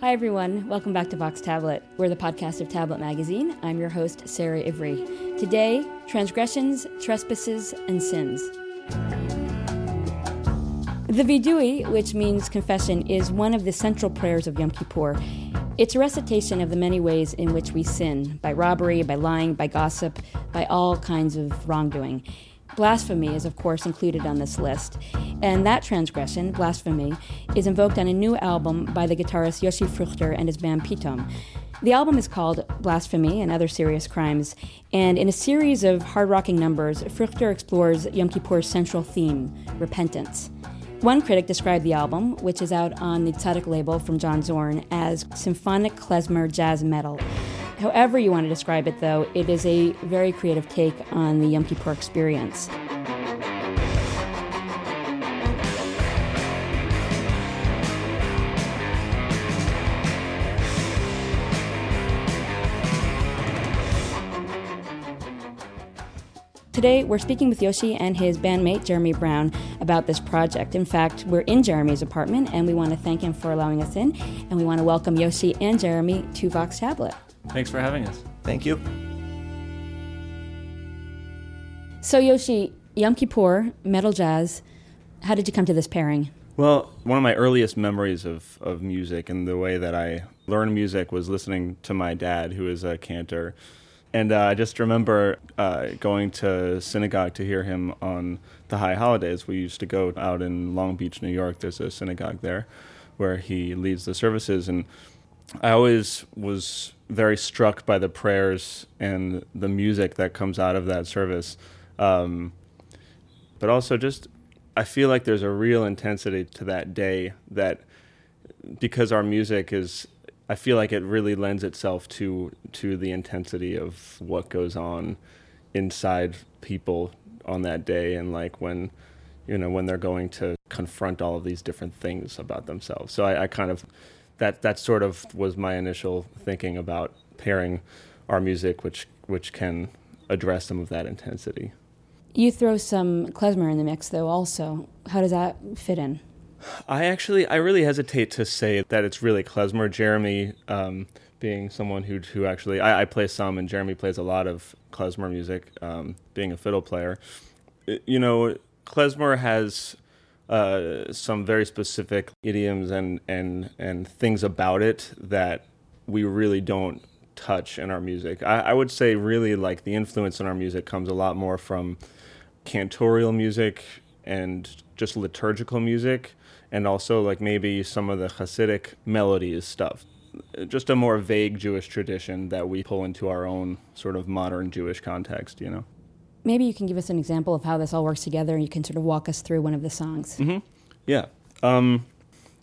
Hi, everyone. Welcome back to Vox Tablet. We're the podcast of Tablet Magazine. I'm your host, Sarah Ivry. Today, transgressions, trespasses, and sins. The Vidui, which means confession, is one of the central prayers of Yom Kippur. It's a recitation of the many ways in which we sin by robbery, by lying, by gossip, by all kinds of wrongdoing. Blasphemy is, of course, included on this list. And that transgression, blasphemy, is invoked on a new album by the guitarist Yoshi Fruchter and his band Pitom. The album is called Blasphemy and Other Serious Crimes, and in a series of hard rocking numbers, Fruchter explores Yom Kippur's central theme, repentance. One critic described the album, which is out on the Tzadik label from John Zorn, as symphonic klezmer jazz metal. However, you want to describe it, though, it is a very creative take on the Yom Kippur experience. Today, we're speaking with Yoshi and his bandmate, Jeremy Brown, about this project. In fact, we're in Jeremy's apartment, and we want to thank him for allowing us in, and we want to welcome Yoshi and Jeremy to Vox Tablet. Thanks for having us. Thank you. So, Yoshi, Yom Kippur, metal jazz, how did you come to this pairing? Well, one of my earliest memories of, of music and the way that I learned music was listening to my dad, who is a cantor. And uh, I just remember uh, going to synagogue to hear him on the high holidays. We used to go out in Long Beach, New York. There's a synagogue there where he leads the services. And I always was very struck by the prayers and the music that comes out of that service. Um, but also, just I feel like there's a real intensity to that day that because our music is I feel like it really lends itself to to the intensity of what goes on inside people on that day and like when you know when they're going to confront all of these different things about themselves. So I, I kind of that that sort of was my initial thinking about pairing our music, which which can address some of that intensity. You throw some klezmer in the mix, though. Also, how does that fit in? I actually, I really hesitate to say that it's really klezmer. Jeremy, um, being someone who who actually, I, I, play some, and Jeremy plays a lot of klezmer music, um, being a fiddle player. You know, klezmer has uh, some very specific idioms and and and things about it that we really don't touch in our music. I, I would say really like the influence in our music comes a lot more from cantorial music and just liturgical music and also like maybe some of the Hasidic melodies stuff. Just a more vague Jewish tradition that we pull into our own sort of modern Jewish context, you know. Maybe you can give us an example of how this all works together and you can sort of walk us through one of the songs. Mm-hmm. Yeah. Um,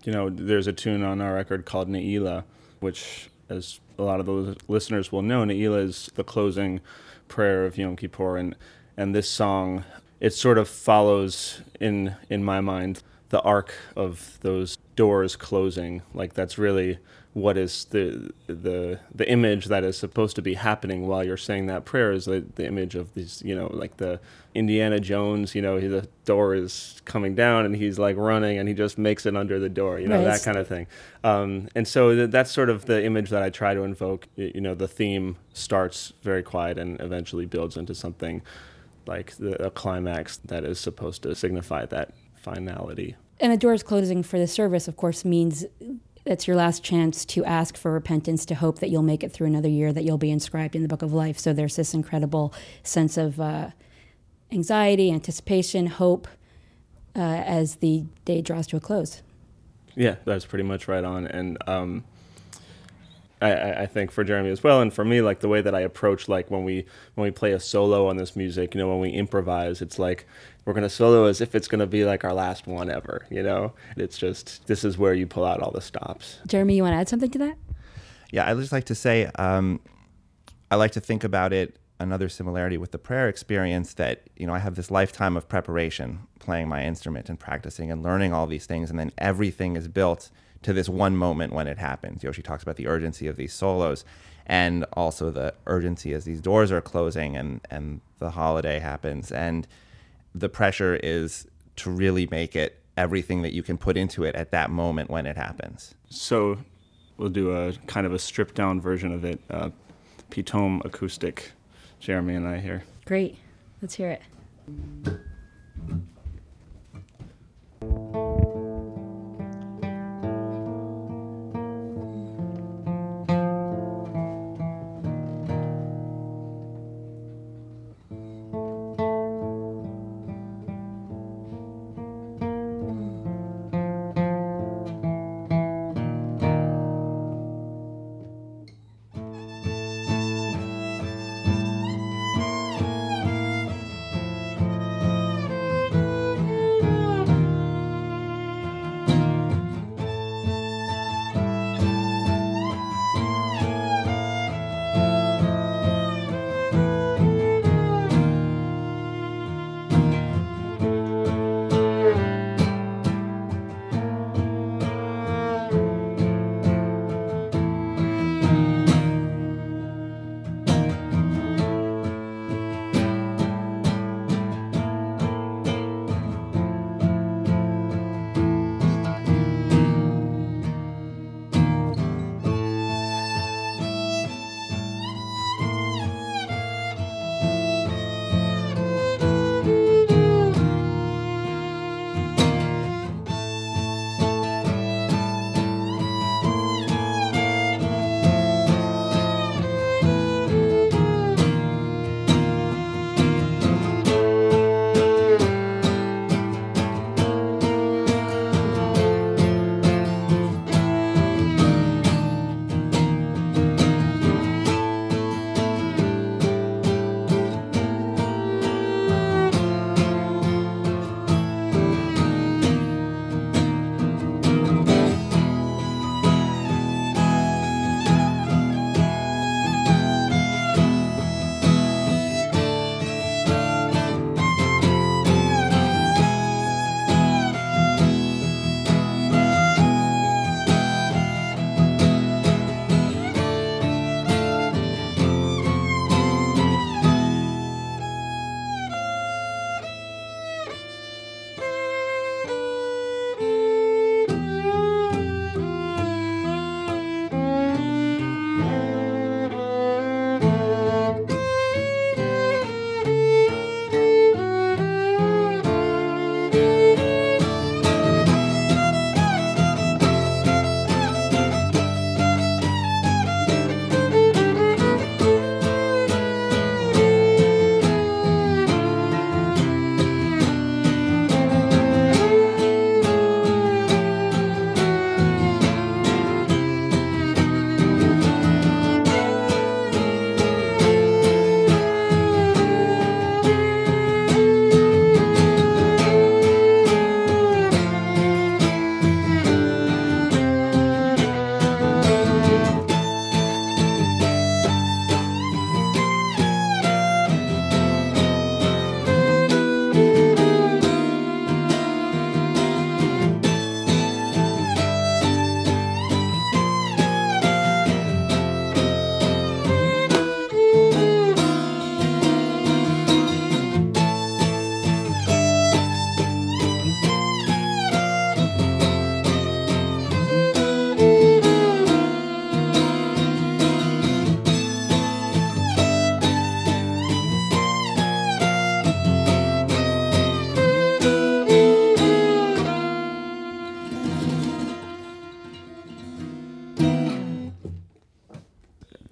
you know, there's a tune on our record called Ne'ilah, which, as a lot of the listeners will know, Ne'ilah is the closing prayer of Yom Kippur. And, and this song, it sort of follows, in, in my mind, the arc of those doors closing. Like that's really what is the the the image that is supposed to be happening while you're saying that prayer is the, the image of these you know like the Indiana Jones you know the door is coming down and he's like running and he just makes it under the door you know right. that kind of thing um, and so th- that's sort of the image that I try to invoke you know the theme starts very quiet and eventually builds into something like the, a climax that is supposed to signify that finality. And the doors closing for the service, of course, means it's your last chance to ask for repentance, to hope that you'll make it through another year, that you'll be inscribed in the book of life. So there's this incredible sense of uh, anxiety, anticipation, hope uh, as the day draws to a close. Yeah, that's pretty much right on. And um, I, I, think for Jeremy as well, and for me, like the way that I approach, like when we when we play a solo on this music, you know, when we improvise, it's like we're gonna solo as if it's gonna be like our last one ever, you know. It's just this is where you pull out all the stops. Jeremy, you want to add something to that? Yeah, I just like to say, um, I like to think about it. Another similarity with the prayer experience that you know I have this lifetime of preparation, playing my instrument and practicing and learning all these things, and then everything is built to this one moment when it happens. Yoshi talks about the urgency of these solos and also the urgency as these doors are closing and, and the holiday happens. And the pressure is to really make it everything that you can put into it at that moment when it happens. So we'll do a kind of a stripped down version of it, uh, Pitom acoustic. Jeremy and I here. Great. Let's hear it.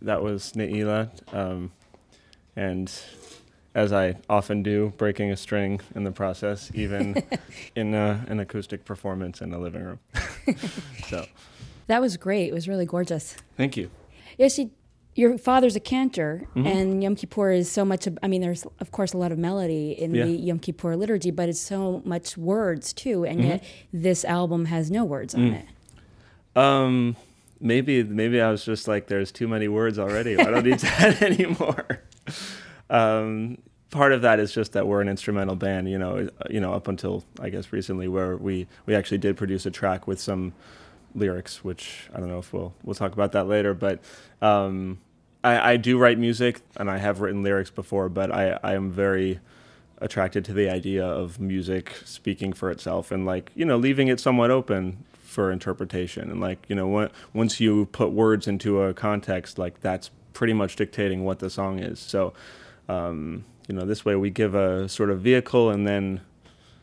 That was Ne'ilah. Um, and as I often do, breaking a string in the process, even in a, an acoustic performance in a living room. so That was great. It was really gorgeous. thank you. Yeah, see, your father's a cantor, Mhm. and Yom Kippur is so much. Of, I mean, there's of course a lot of melody in Yeah. the Yom Kippur liturgy, but it's so much words too. And yet, this album has no words on Mm. it. Um, maybe maybe I was just like, there's too many words already. I don't need to add any. Um, part of that is just that we're an instrumental band. You know, uh, you know, up until I guess recently, where we we actually did produce a track with some lyrics, which I don't know if we'll we'll talk about that later. But um, I, I do write music, and I have written lyrics before, but I I am very attracted to the idea of music speaking for itself and like you know leaving it somewhat open for interpretation. And like you know, when, once you put words into a context, like that's pretty much dictating what the song is. So, um, you know, this way we give a sort of vehicle, and then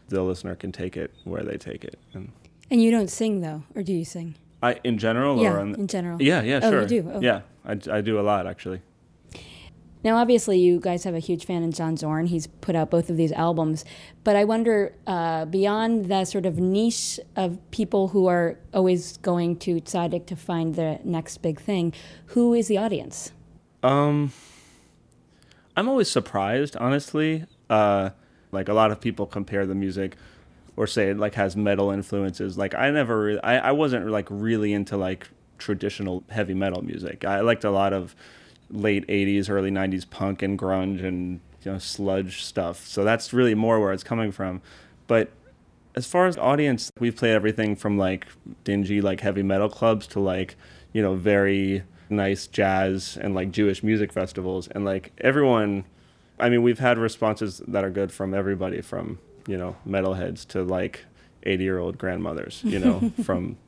the listener can take it where they take it. And, and you don't sing though, or do you sing? I in general, yeah, or in general. Yeah, yeah, oh, sure. You do? Oh. Yeah, I, I do a lot actually. Now, obviously, you guys have a huge fan in John Zorn. He's put out both of these albums. But I wonder, uh, beyond the sort of niche of people who are always going to Tzadik to find the next big thing, who is the audience? Um, I'm always surprised, honestly. Uh, like a lot of people compare the music or say it like has metal influences. Like I never, I, I wasn't like really into like traditional heavy metal music. I liked a lot of late 80s early 90s punk and grunge and you know sludge stuff. So that's really more where it's coming from. But as far as audience we've played everything from like dingy like heavy metal clubs to like you know very nice jazz and like jewish music festivals. And like everyone i mean we've had responses that are good from everybody from you know metalheads to like 80 year old grandmothers you know from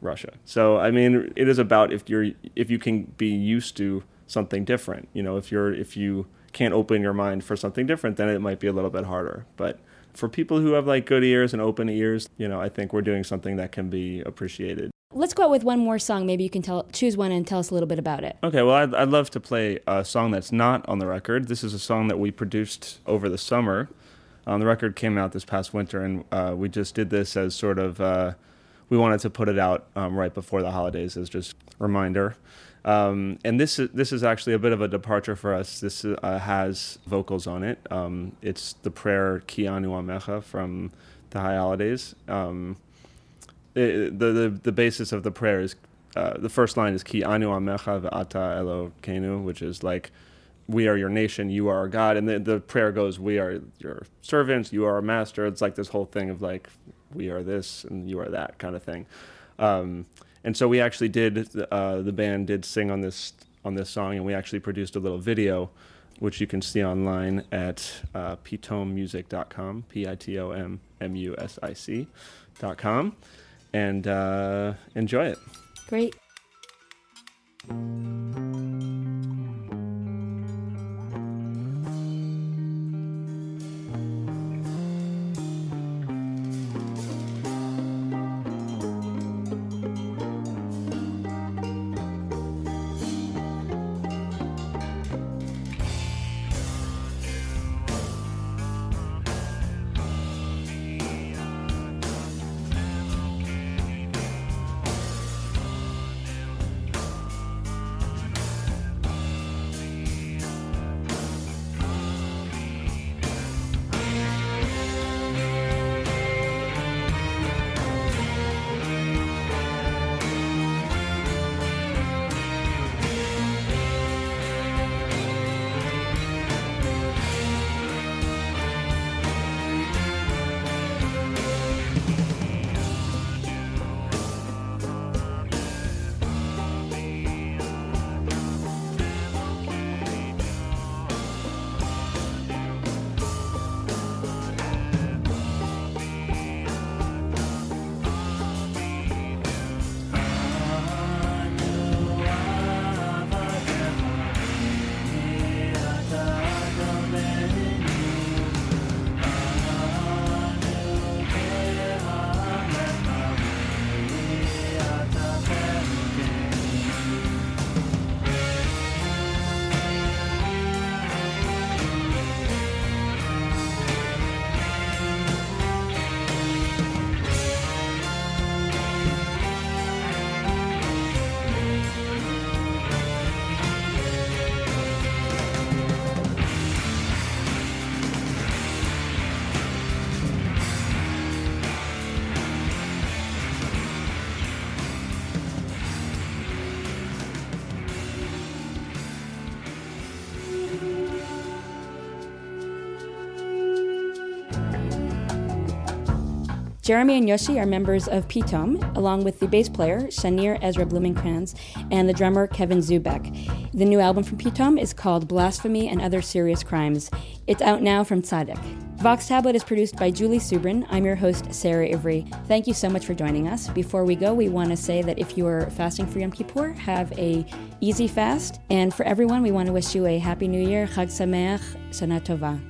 russia. So i mean it is about if you're if you can be used to something different. You know, if you're if you can't open your mind for something different, then it might be a little bit harder. But for people who have like good ears and open ears, you know, I think we're doing something that can be appreciated. Let's go out with one more song. Maybe you can tell choose one and tell us a little bit about it. Okay, well, I'd, I'd love to play a song that's not on the record. This is a song that we produced over the summer. Um, the record came out this past winter, and uh, we just did this as sort of uh, we wanted to put it out um, right before the holidays as just a reminder. Um, and this is this is actually a bit of a departure for us. This uh, has vocals on it. Um, it's the prayer Ki Anu Amecha from the High Holidays. Um, it, the, the the basis of the prayer is uh, the first line is Ki Anu Amecha ve'ata Elo Kenu, which is like we are your nation, you are our God, and the the prayer goes, we are your servants, you are our master. It's like this whole thing of like we are this and you are that kind of thing. Um, and so we actually did uh, the band did sing on this on this song, and we actually produced a little video, which you can see online at uh, pitommusic.com, p i t o m m u s i c dot and uh, enjoy it. Great. Jeremy and Yoshi are members of Pitom, along with the bass player, Shanir Ezra Blumenkranz, and the drummer, Kevin Zubek. The new album from Pitom is called Blasphemy and Other Serious Crimes. It's out now from Tzadik. Vox Tablet is produced by Julie Subrin. I'm your host, Sarah Ivry. Thank you so much for joining us. Before we go, we want to say that if you're fasting for Yom Kippur, have a easy fast. And for everyone, we want to wish you a Happy New Year, Chag Sameach, Shana Tova.